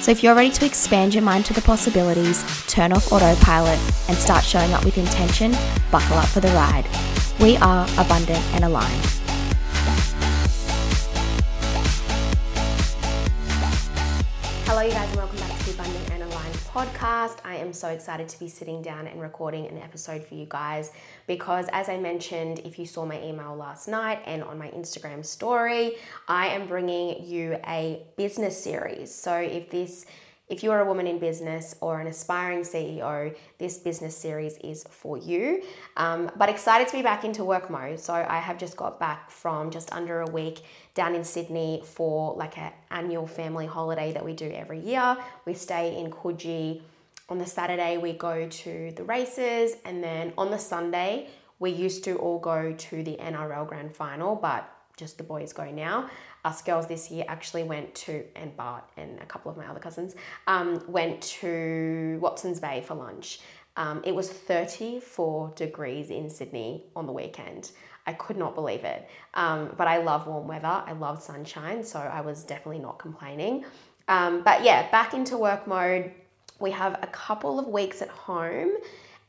So if you're ready to expand your mind to the possibilities, turn off autopilot, and start showing up with intention, buckle up for the ride. We are abundant and aligned. Hello, you guys, and welcome back to the Abundant and Aligned podcast. I am so excited to be sitting down and recording an episode for you guys because, as I mentioned, if you saw my email last night and on my Instagram story, I am bringing you a business series. So, if this if you're a woman in business or an aspiring CEO, this business series is for you. Um, but excited to be back into work mode. So I have just got back from just under a week down in Sydney for like an annual family holiday that we do every year. We stay in Coogee. On the Saturday, we go to the races, and then on the Sunday, we used to all go to the NRL Grand Final, but just the boys go now us girls this year actually went to, and Bart and a couple of my other cousins, um, went to Watson's Bay for lunch. Um, it was 34 degrees in Sydney on the weekend. I could not believe it. Um, but I love warm weather, I love sunshine, so I was definitely not complaining. Um, but yeah, back into work mode. We have a couple of weeks at home,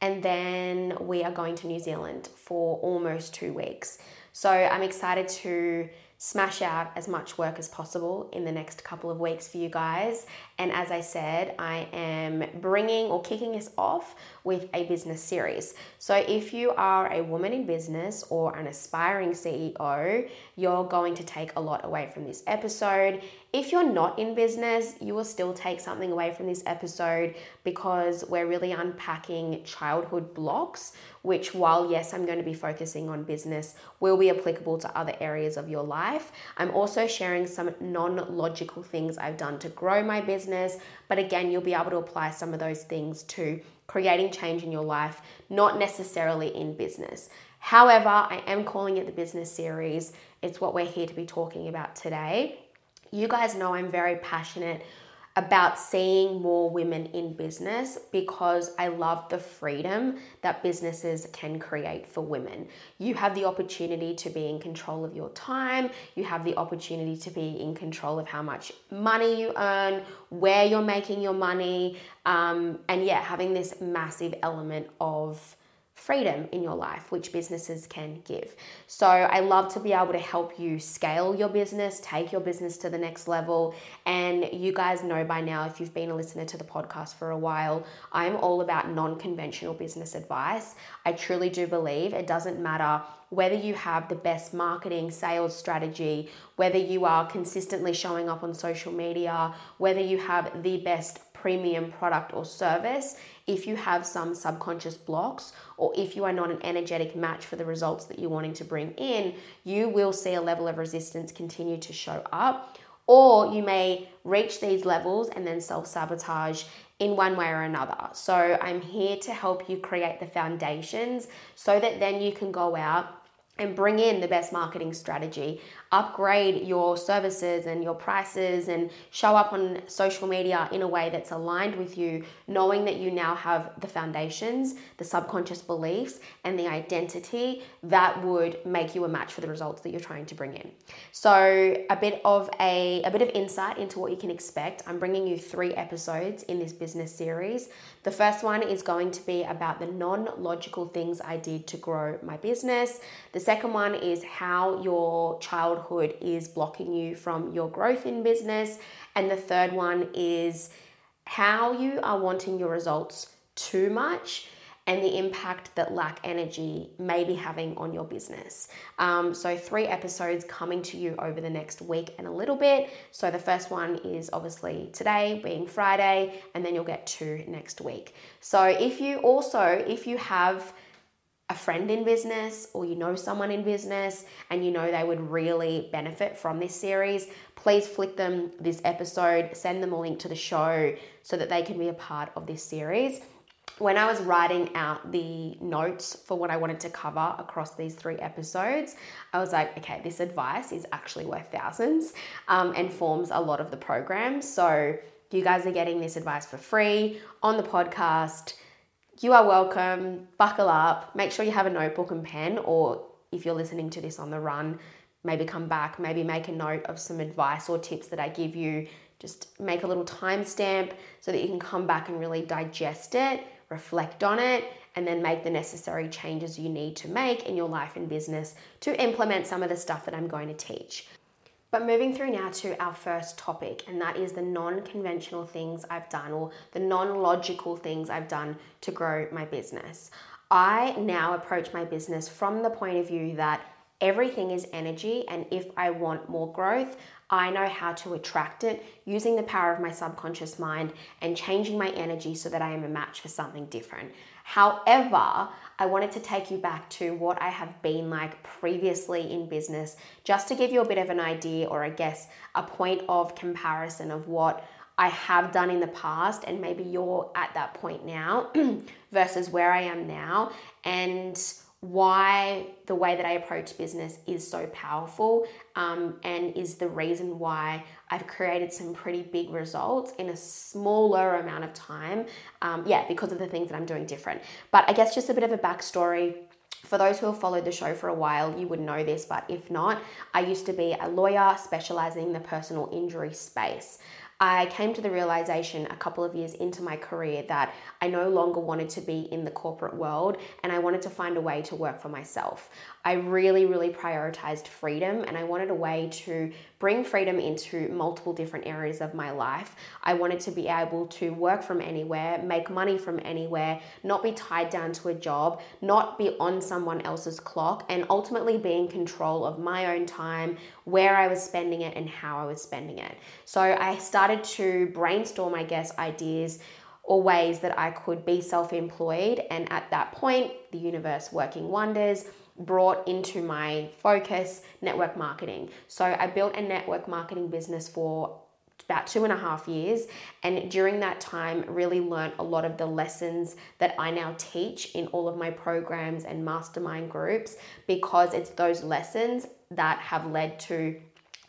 and then we are going to New Zealand for almost two weeks. So I'm excited to smash out as much work as possible in the next couple of weeks for you guys. And as I said, I am bringing or kicking us off with a business series. So if you are a woman in business or an aspiring CEO, you're going to take a lot away from this episode. If you're not in business, you will still take something away from this episode because we're really unpacking childhood blocks, which, while yes, I'm going to be focusing on business, will be applicable to other areas of your life. I'm also sharing some non logical things I've done to grow my business, but again, you'll be able to apply some of those things to creating change in your life, not necessarily in business. However, I am calling it the business series. It's what we're here to be talking about today. You guys know I'm very passionate about seeing more women in business because I love the freedom that businesses can create for women. You have the opportunity to be in control of your time, you have the opportunity to be in control of how much money you earn, where you're making your money, um, and yeah, having this massive element of freedom in your life, which businesses can give. So, I love to be able to help you scale your business, take your business to the next level. And you guys know by now, if you've been a listener to the podcast for a while, I'm all about non conventional business advice. I truly do believe it doesn't matter whether you have the best marketing sales strategy, whether you are consistently showing up on social media, whether you have the best premium product or service, if you have some subconscious blocks or if you are not an energetic match for the results that you're wanting to bring in, you will see a level of resistance continue to show up. Or you may reach these levels and then self sabotage in one way or another. So, I'm here to help you create the foundations so that then you can go out and bring in the best marketing strategy, upgrade your services and your prices, and show up on social media in a way that's aligned with you, knowing that you now have the foundations, the subconscious beliefs, and the identity that would make you a match for the results that you're trying to bring in. So, a bit of a, a bit of insight into what you can expect. I'm bringing you three episodes in this business series. The first one is going to be about the non logical things I did to grow my business. The second one is how your childhood is blocking you from your growth in business. And the third one is how you are wanting your results too much and the impact that lack energy may be having on your business. Um, so, three episodes coming to you over the next week and a little bit. So, the first one is obviously today, being Friday, and then you'll get two next week. So, if you also, if you have a friend in business or you know someone in business and you know they would really benefit from this series, please flick them this episode, send them a link to the show so that they can be a part of this series. when I was writing out the notes for what I wanted to cover across these three episodes, I was like, okay, this advice is actually worth thousands um, and forms a lot of the program. So you guys are getting this advice for free on the podcast. You are welcome. Buckle up. Make sure you have a notebook and pen, or if you're listening to this on the run, maybe come back, maybe make a note of some advice or tips that I give you. Just make a little timestamp so that you can come back and really digest it reflect on it, and then make the necessary changes you need to make in your life and business to implement some of the stuff that I'm going to teach. But moving through now to our first topic, and that is the non conventional things I've done or the non logical things I've done to grow my business. I now approach my business from the point of view that everything is energy, and if I want more growth, I know how to attract it using the power of my subconscious mind and changing my energy so that I am a match for something different. However, I wanted to take you back to what I have been like previously in business, just to give you a bit of an idea or I guess a point of comparison of what I have done in the past, and maybe you're at that point now versus where I am now. And why the way that I approach business is so powerful um, and is the reason why I've created some pretty big results in a smaller amount of time. Um, yeah, because of the things that I'm doing different. But I guess just a bit of a backstory. For those who have followed the show for a while, you would know this, but if not, I used to be a lawyer specializing in the personal injury space. I came to the realization a couple of years into my career that I no longer wanted to be in the corporate world and I wanted to find a way to work for myself. I really, really prioritized freedom and I wanted a way to bring freedom into multiple different areas of my life. I wanted to be able to work from anywhere, make money from anywhere, not be tied down to a job, not be on someone else's clock, and ultimately be in control of my own time, where I was spending it, and how I was spending it. So I started to brainstorm, I guess, ideas or ways that I could be self employed. And at that point, the universe working wonders brought into my focus network marketing. So I built a network marketing business for about two and a half years and during that time really learned a lot of the lessons that i now teach in all of my programs and mastermind groups because it's those lessons that have led to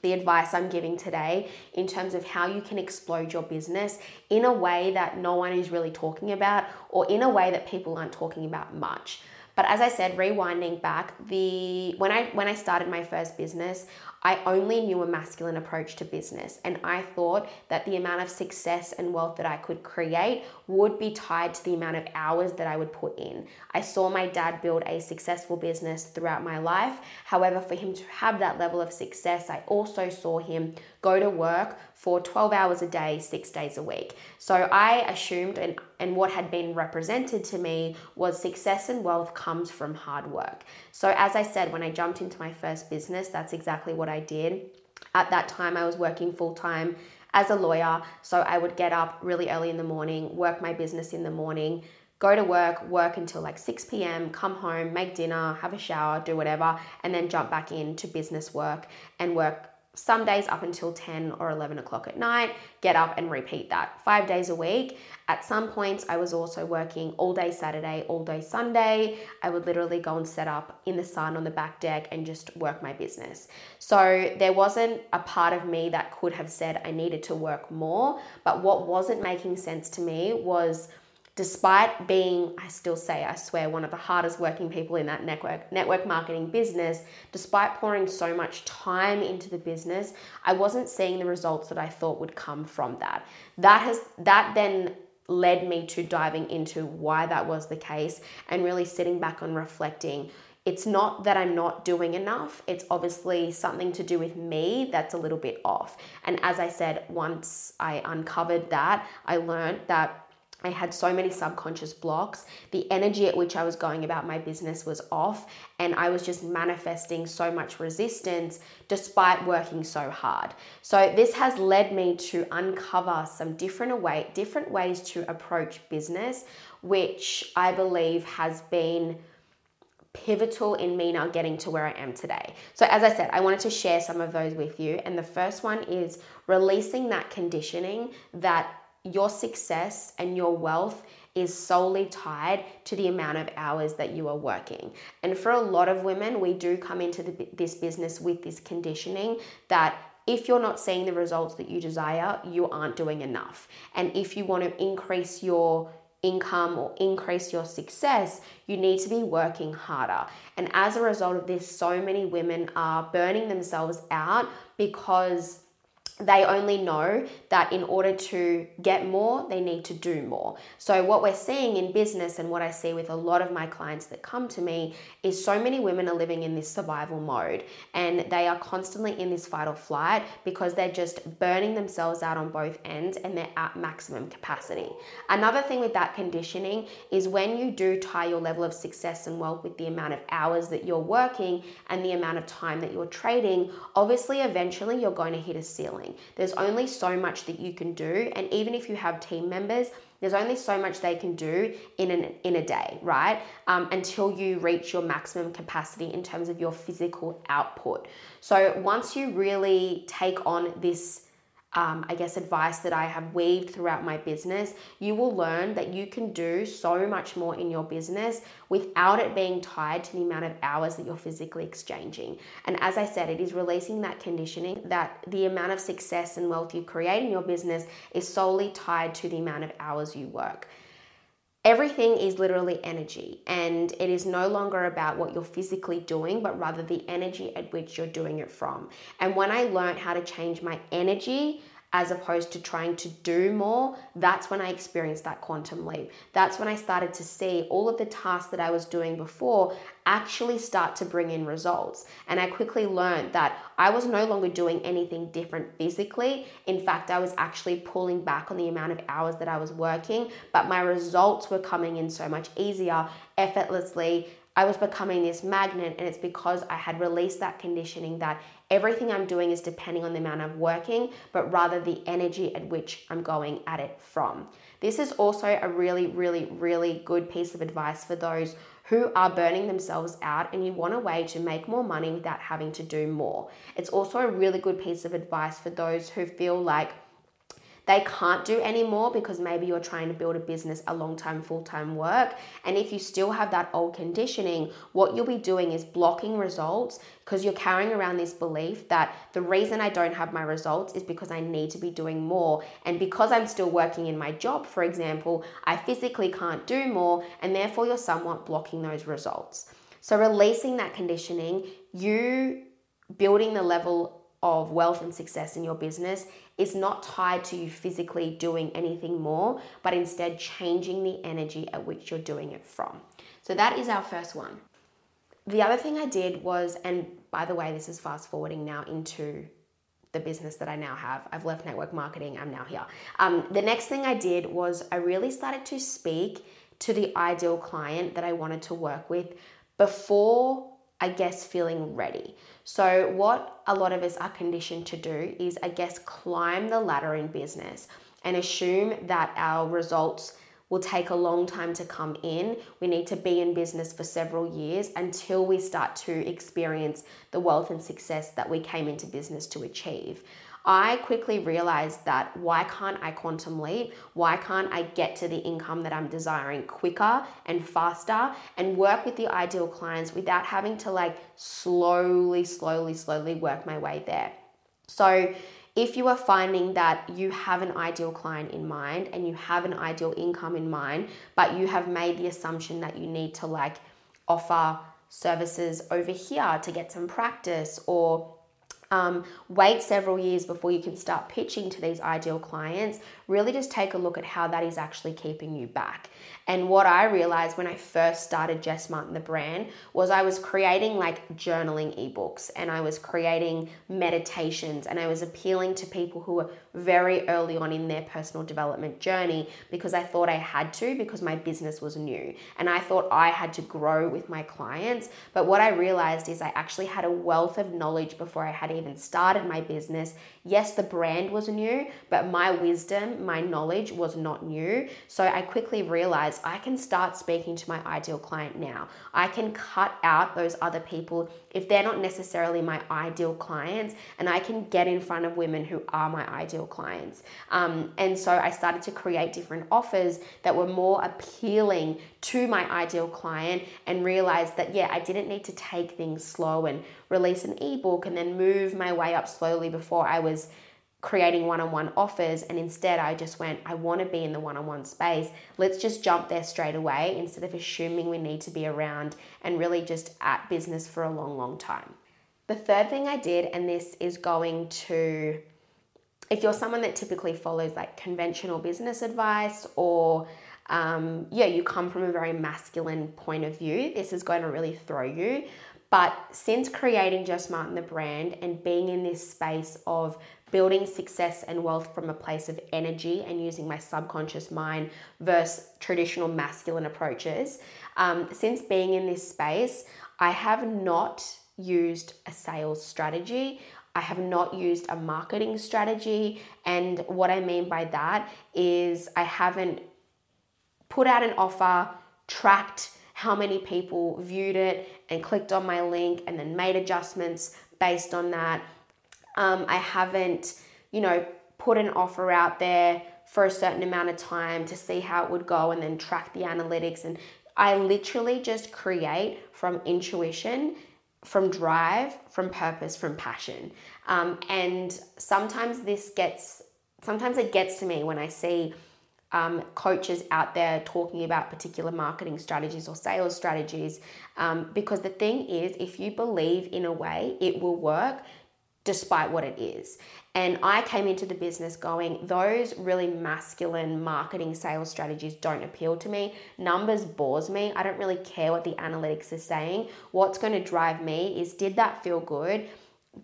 the advice I'm giving today in terms of how you can explode your business in a way that no one is really talking about or in a way that people aren't talking about much. But as I said, rewinding back, the when I when I started my first business, I only knew a masculine approach to business, and I thought that the amount of success and wealth that I could create would be tied to the amount of hours that I would put in. I saw my dad build a successful business throughout my life. However, for him to have that level of success, I also saw him go to work for 12 hours a day, six days a week. So I assumed, and, and what had been represented to me was success and wealth comes from hard work. So, as I said, when I jumped into my first business, that's exactly what I did. At that time, I was working full time as a lawyer. So, I would get up really early in the morning, work my business in the morning, go to work, work until like 6 p.m., come home, make dinner, have a shower, do whatever, and then jump back into business work and work some days up until 10 or 11 o'clock at night, get up and repeat that five days a week. At some points, I was also working all day Saturday, all day Sunday. I would literally go and set up in the sun on the back deck and just work my business. So there wasn't a part of me that could have said I needed to work more, but what wasn't making sense to me was despite being i still say i swear one of the hardest working people in that network network marketing business despite pouring so much time into the business i wasn't seeing the results that i thought would come from that that has that then led me to diving into why that was the case and really sitting back and reflecting it's not that I'm not doing enough. It's obviously something to do with me that's a little bit off. And as I said, once I uncovered that, I learned that I had so many subconscious blocks. The energy at which I was going about my business was off, and I was just manifesting so much resistance despite working so hard. So this has led me to uncover some different way, different ways to approach business, which I believe has been pivotal in me now getting to where I am today. So, as I said, I wanted to share some of those with you. And the first one is releasing that conditioning that your success and your wealth is solely tied to the amount of hours that you are working. And for a lot of women, we do come into the, this business with this conditioning that if you're not seeing the results that you desire, you aren't doing enough. And if you want to increase your income or increase your success, you need to be working harder. And as a result of this, so many women are burning themselves out because they only know that in order to get more, they need to do more. So, what we're seeing in business, and what I see with a lot of my clients that come to me, is so many women are living in this survival mode and they are constantly in this fight or flight because they're just burning themselves out on both ends and they're at maximum capacity. Another thing with that conditioning is when you do tie your level of success and wealth with the amount of hours that you're working and the amount of time that you're trading, obviously, eventually you're going to hit a ceiling. There's only so much that you can do. And even if you have team members, there's only so much they can do in, an, in a day, right? Um, until you reach your maximum capacity in terms of your physical output. So once you really take on this um, I guess, advice that I have weaved throughout my business, you will learn that you can do so much more in your business without it being tied to the amount of hours that you're physically exchanging. And as I said, it is releasing that conditioning that the amount of success and wealth you create in your business is solely tied to the amount of hours you work. Everything is literally energy, and it is no longer about what you're physically doing, but rather the energy at which you're doing it from. And when I learned how to change my energy, as opposed to trying to do more, that's when I experienced that quantum leap. That's when I started to see all of the tasks that I was doing before actually start to bring in results. And I quickly learned that I was no longer doing anything different physically. In fact, I was actually pulling back on the amount of hours that I was working, but my results were coming in so much easier, effortlessly. I was becoming this magnet, and it's because I had released that conditioning that everything I'm doing is depending on the amount I'm working, but rather the energy at which I'm going at it from. This is also a really, really, really good piece of advice for those who are burning themselves out and you want a way to make more money without having to do more. It's also a really good piece of advice for those who feel like they can't do anymore because maybe you're trying to build a business, a long time, full time work. And if you still have that old conditioning, what you'll be doing is blocking results because you're carrying around this belief that the reason I don't have my results is because I need to be doing more. And because I'm still working in my job, for example, I physically can't do more, and therefore you're somewhat blocking those results. So, releasing that conditioning, you building the level of wealth and success in your business is not tied to you physically doing anything more, but instead changing the energy at which you're doing it from. So that is our first one. The other thing I did was, and by the way, this is fast forwarding now into the business that I now have. I've left network marketing, I'm now here. Um, the next thing I did was I really started to speak to the ideal client that I wanted to work with before I guess, feeling ready. So, what a lot of us are conditioned to do is, I guess, climb the ladder in business and assume that our results will take a long time to come in. We need to be in business for several years until we start to experience the wealth and success that we came into business to achieve. I quickly realized that why can't I quantum leap? Why can't I get to the income that I'm desiring quicker and faster and work with the ideal clients without having to like slowly, slowly, slowly work my way there? So, if you are finding that you have an ideal client in mind and you have an ideal income in mind, but you have made the assumption that you need to like offer services over here to get some practice or um, wait several years before you can start pitching to these ideal clients. Really, just take a look at how that is actually keeping you back. And what I realized when I first started Jess Martin, the brand, was I was creating like journaling ebooks and I was creating meditations and I was appealing to people who were very early on in their personal development journey because I thought I had to because my business was new and I thought I had to grow with my clients. But what I realized is I actually had a wealth of knowledge before I had even started my business. Yes, the brand was new, but my wisdom, my knowledge was not new. So I quickly realized I can start speaking to my ideal client now. I can cut out those other people if they're not necessarily my ideal clients, and I can get in front of women who are my ideal clients. Um, and so I started to create different offers that were more appealing to my ideal client and realized that, yeah, I didn't need to take things slow and release an ebook and then move my way up slowly before I was creating one on one offers. And instead, I just went, I want to be in the one on one space. Let's just jump there straight away instead of assuming we need to be around and really just at business for a long, long time. The third thing I did, and this is going to, if you're someone that typically follows like conventional business advice or um, yeah, you come from a very masculine point of view, this is going to really throw you. But since creating Jess Martin the brand and being in this space of building success and wealth from a place of energy and using my subconscious mind versus traditional masculine approaches, um, since being in this space, I have not used a sales strategy. I have not used a marketing strategy. And what I mean by that is I haven't put out an offer, tracked how many people viewed it and clicked on my link and then made adjustments based on that. Um, I haven't, you know, put an offer out there for a certain amount of time to see how it would go and then track the analytics. And I literally just create from intuition, from drive, from purpose, from passion. Um, and sometimes this gets, sometimes it gets to me when I see um, coaches out there talking about particular marketing strategies or sales strategies. Um, because the thing is, if you believe in a way, it will work despite what it is. And I came into the business going, those really masculine marketing sales strategies don't appeal to me. Numbers bores me. I don't really care what the analytics is saying. What's going to drive me is did that feel good?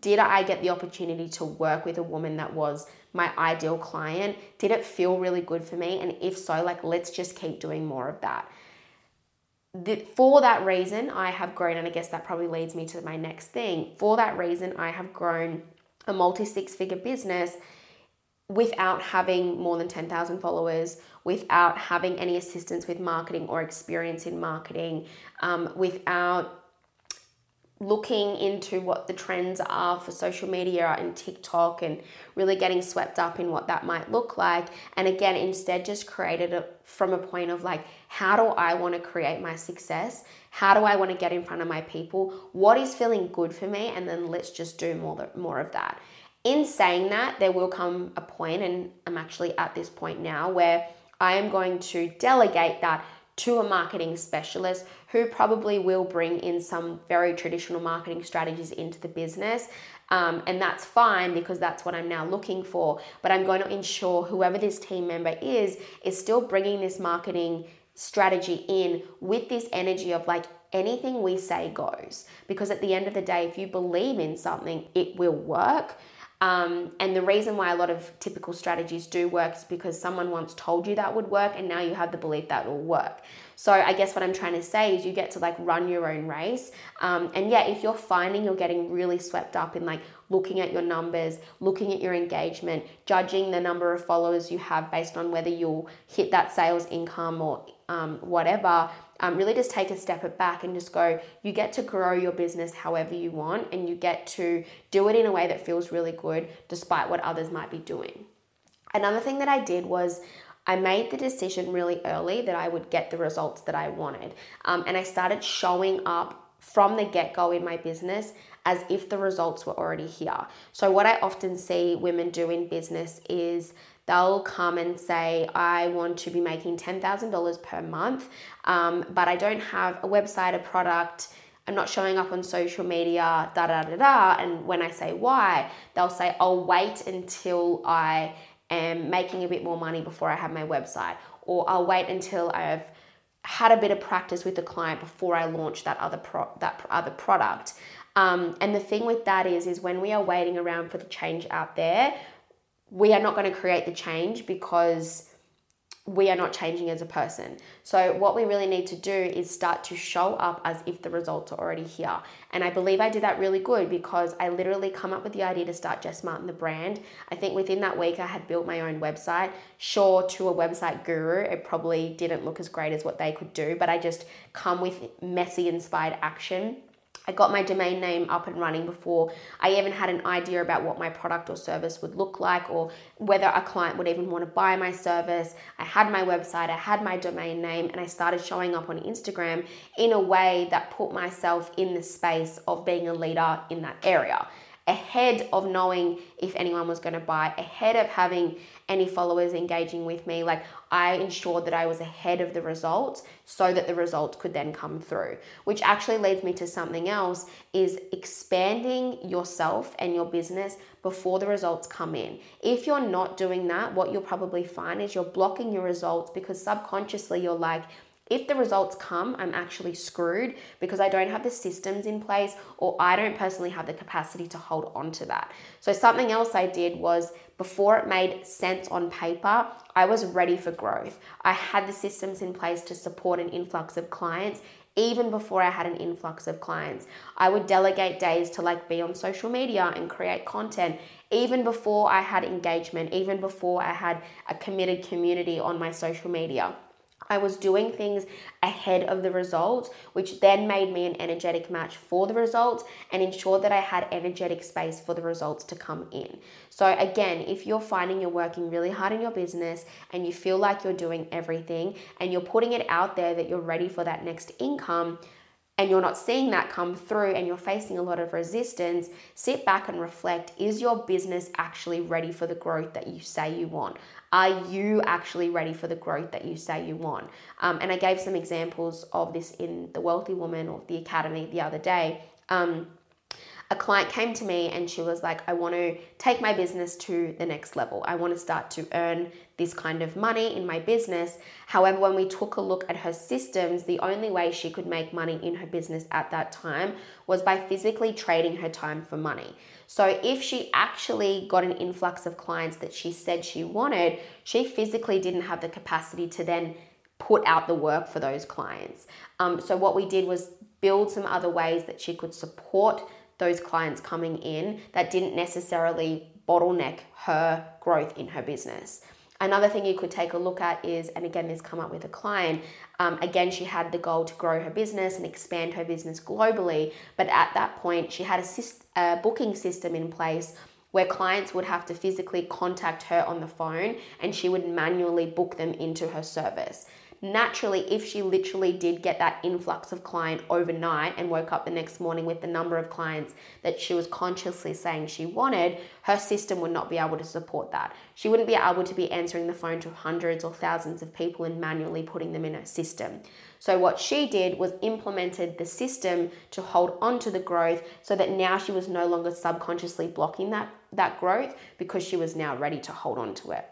Did I get the opportunity to work with a woman that was my ideal client? Did it feel really good for me? And if so, like, let's just keep doing more of that. The, for that reason, I have grown, and I guess that probably leads me to my next thing. For that reason, I have grown a multi six figure business without having more than 10,000 followers, without having any assistance with marketing or experience in marketing, um, without looking into what the trends are for social media and TikTok and really getting swept up in what that might look like. And again, instead, just created it from a point of like, how do I want to create my success? How do I want to get in front of my people? What is feeling good for me? And then let's just do more, more of that. In saying that, there will come a point, and I'm actually at this point now, where I am going to delegate that to a marketing specialist who probably will bring in some very traditional marketing strategies into the business. Um, and that's fine because that's what I'm now looking for. But I'm going to ensure whoever this team member is, is still bringing this marketing strategy in with this energy of like, anything we say goes. Because at the end of the day, if you believe in something, it will work. Um, and the reason why a lot of typical strategies do work is because someone once told you that would work, and now you have the belief that it will work. So I guess what I'm trying to say is you get to like run your own race. Um, and yeah, if you're finding you're getting really swept up in like looking at your numbers, looking at your engagement, judging the number of followers you have based on whether you'll hit that sales income or um, whatever, um, really just take a step back and just go, you get to grow your business however you want and you get to do it in a way that feels really good despite what others might be doing. Another thing that I did was I made the decision really early that I would get the results that I wanted. Um, and I started showing up from the get go in my business as if the results were already here. So, what I often see women do in business is they'll come and say, I want to be making $10,000 per month, um, but I don't have a website, a product. I'm not showing up on social media, da da da da. And when I say why, they'll say, I'll wait until I am making a bit more money before I have my website, or I'll wait until I've had a bit of practice with the client before I launch that other pro- that other product. Um, and the thing with that is, is when we are waiting around for the change out there, we are not going to create the change because we are not changing as a person. So, what we really need to do is start to show up as if the results are already here. And I believe I did that really good because I literally come up with the idea to start Jess Martin the brand. I think within that week, I had built my own website. Sure, to a website guru, it probably didn't look as great as what they could do, but I just come with messy inspired action I got my domain name up and running before I even had an idea about what my product or service would look like or whether a client would even want to buy my service. I had my website, I had my domain name, and I started showing up on Instagram in a way that put myself in the space of being a leader in that area ahead of knowing if anyone was going to buy, ahead of having any followers engaging with me. Like I ensured that I was ahead of the results so that the results could then come through. Which actually leads me to something else is expanding yourself and your business before the results come in. If you're not doing that, what you'll probably find is you're blocking your results because subconsciously you're like, if the results come, I'm actually screwed because I don't have the systems in place or I don't personally have the capacity to hold on to that. So, something else I did was before it made sense on paper, I was ready for growth. I had the systems in place to support an influx of clients even before I had an influx of clients. I would delegate days to like be on social media and create content even before I had engagement, even before I had a committed community on my social media. I was doing things ahead of the results, which then made me an energetic match for the results and ensured that I had energetic space for the results to come in. So, again, if you're finding you're working really hard in your business and you feel like you're doing everything and you're putting it out there that you're ready for that next income, and you're not seeing that come through and you're facing a lot of resistance, sit back and reflect is your business actually ready for the growth that you say you want? Are you actually ready for the growth that you say you want? Um, and I gave some examples of this in the Wealthy Woman or the Academy the other day. Um, a client came to me and she was like, I want to take my business to the next level. I want to start to earn this kind of money in my business. However, when we took a look at her systems, the only way she could make money in her business at that time was by physically trading her time for money. So, if she actually got an influx of clients that she said she wanted, she physically didn't have the capacity to then put out the work for those clients. Um, so, what we did was build some other ways that she could support those clients coming in that didn't necessarily bottleneck her growth in her business. Another thing you could take a look at is, and again, this come up with a client. Um, again, she had the goal to grow her business and expand her business globally, but at that point, she had a, syst- a booking system in place where clients would have to physically contact her on the phone and she would manually book them into her service naturally, if she literally did get that influx of client overnight and woke up the next morning with the number of clients that she was consciously saying she wanted, her system would not be able to support that. She wouldn't be able to be answering the phone to hundreds or thousands of people and manually putting them in her system. So what she did was implemented the system to hold on to the growth so that now she was no longer subconsciously blocking that that growth because she was now ready to hold on to it.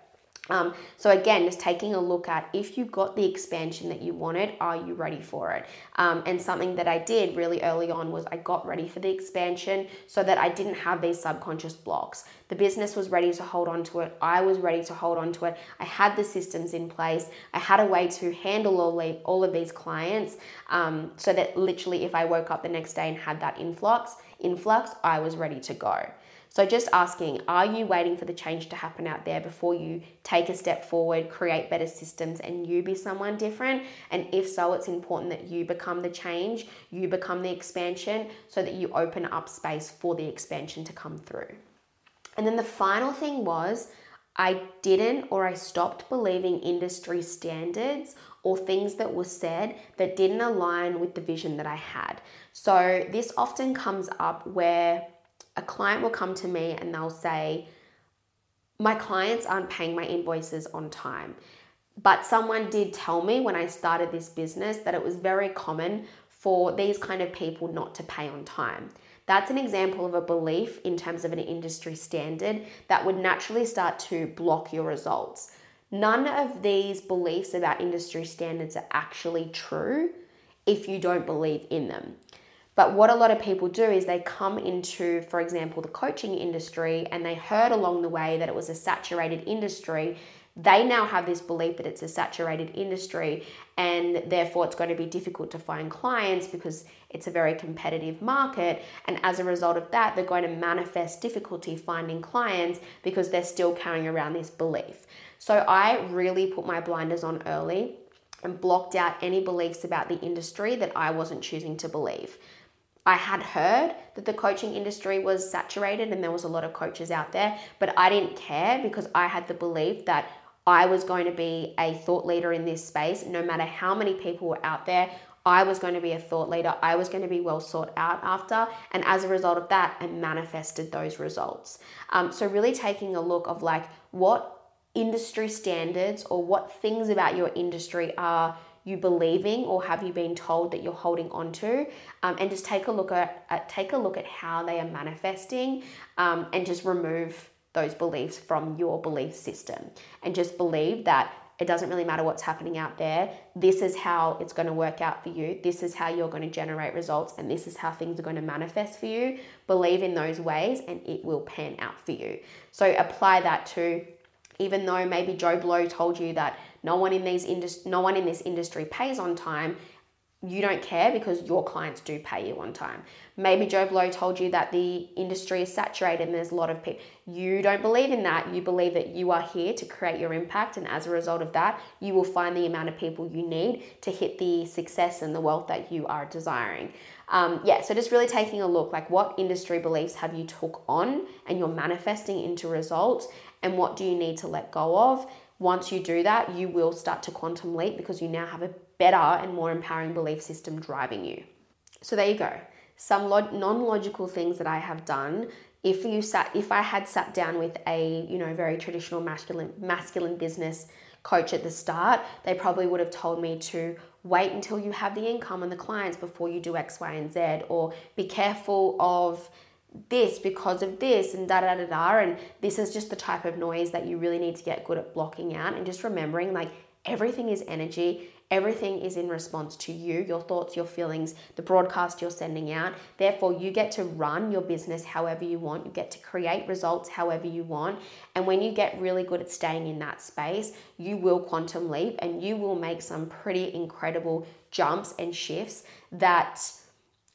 Um, so again, just taking a look at if you got the expansion that you wanted, are you ready for it? Um, and something that I did really early on was I got ready for the expansion so that I didn't have these subconscious blocks. The business was ready to hold on to it. I was ready to hold on to it. I had the systems in place. I had a way to handle all, all of these clients um, so that literally if I woke up the next day and had that influx, influx, I was ready to go. So, just asking, are you waiting for the change to happen out there before you take a step forward, create better systems, and you be someone different? And if so, it's important that you become the change, you become the expansion, so that you open up space for the expansion to come through. And then the final thing was, I didn't or I stopped believing industry standards or things that were said that didn't align with the vision that I had. So, this often comes up where a client will come to me and they'll say, My clients aren't paying my invoices on time. But someone did tell me when I started this business that it was very common for these kind of people not to pay on time. That's an example of a belief in terms of an industry standard that would naturally start to block your results. None of these beliefs about industry standards are actually true if you don't believe in them. But what a lot of people do is they come into, for example, the coaching industry and they heard along the way that it was a saturated industry. they now have this belief that it's a saturated industry and therefore it's going to be difficult to find clients because it's a very competitive market. And as a result of that, they're going to manifest difficulty finding clients because they're still carrying around this belief. So I really put my blinders on early and blocked out any beliefs about the industry that I wasn't choosing to believe. I had heard that the coaching industry was saturated and there was a lot of coaches out there, but I didn't care because I had the belief that I was going to be a thought leader in this space. No matter how many people were out there, I was going to be a thought leader. I was going to be well sought out after. And as a result of that, I manifested those results. Um, so, really taking a look of like what industry standards or what things about your industry are you believing or have you been told that you're holding on to um, and just take a look at, at, take a look at how they are manifesting um, and just remove those beliefs from your belief system and just believe that it doesn't really matter what's happening out there. This is how it's going to work out for you. This is how you're going to generate results, and this is how things are going to manifest for you. Believe in those ways, and it will pan out for you. So apply that to even though maybe Joe Blow told you that no one in these indus- no one in this industry pays on time, you don't care because your clients do pay you on time. Maybe Joe Blow told you that the industry is saturated and there's a lot of people. You don't believe in that. You believe that you are here to create your impact, and as a result of that, you will find the amount of people you need to hit the success and the wealth that you are desiring. Um, yeah, so just really taking a look like what industry beliefs have you took on and you're manifesting into results, and what do you need to let go of once you do that, you will start to quantum leap because you now have a better and more empowering belief system driving you. So there you go. Some log- non-logical things that I have done. If you sat, if I had sat down with a you know very traditional masculine masculine business coach at the start, they probably would have told me to wait until you have the income and the clients before you do X, Y, and Z, or be careful of this because of this and da da da da and this is just the type of noise that you really need to get good at blocking out and just remembering like everything is energy. Everything is in response to you your thoughts your feelings the broadcast you're sending out. Therefore you get to run your business however you want. You get to create results however you want. And when you get really good at staying in that space you will quantum leap and you will make some pretty incredible jumps and shifts that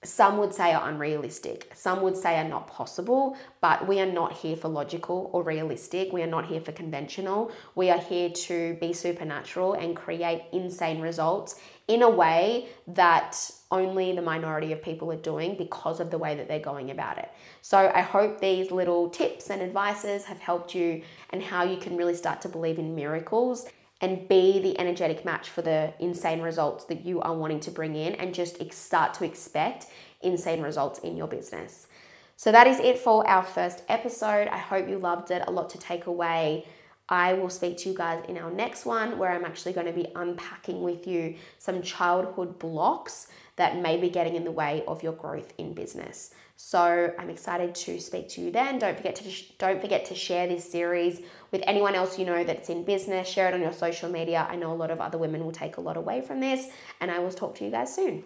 some would say are unrealistic, some would say are not possible, but we are not here for logical or realistic. We are not here for conventional. We are here to be supernatural and create insane results in a way that only the minority of people are doing because of the way that they're going about it. So I hope these little tips and advices have helped you and how you can really start to believe in miracles and be the energetic match for the insane results that you are wanting to bring in and just start to expect insane results in your business. So that is it for our first episode. I hope you loved it. A lot to take away. I will speak to you guys in our next one where I'm actually going to be unpacking with you some childhood blocks that may be getting in the way of your growth in business. So I'm excited to speak to you then. Don't forget to don't forget to share this series with anyone else you know that's in business. Share it on your social media. I know a lot of other women will take a lot away from this, and I will talk to you guys soon.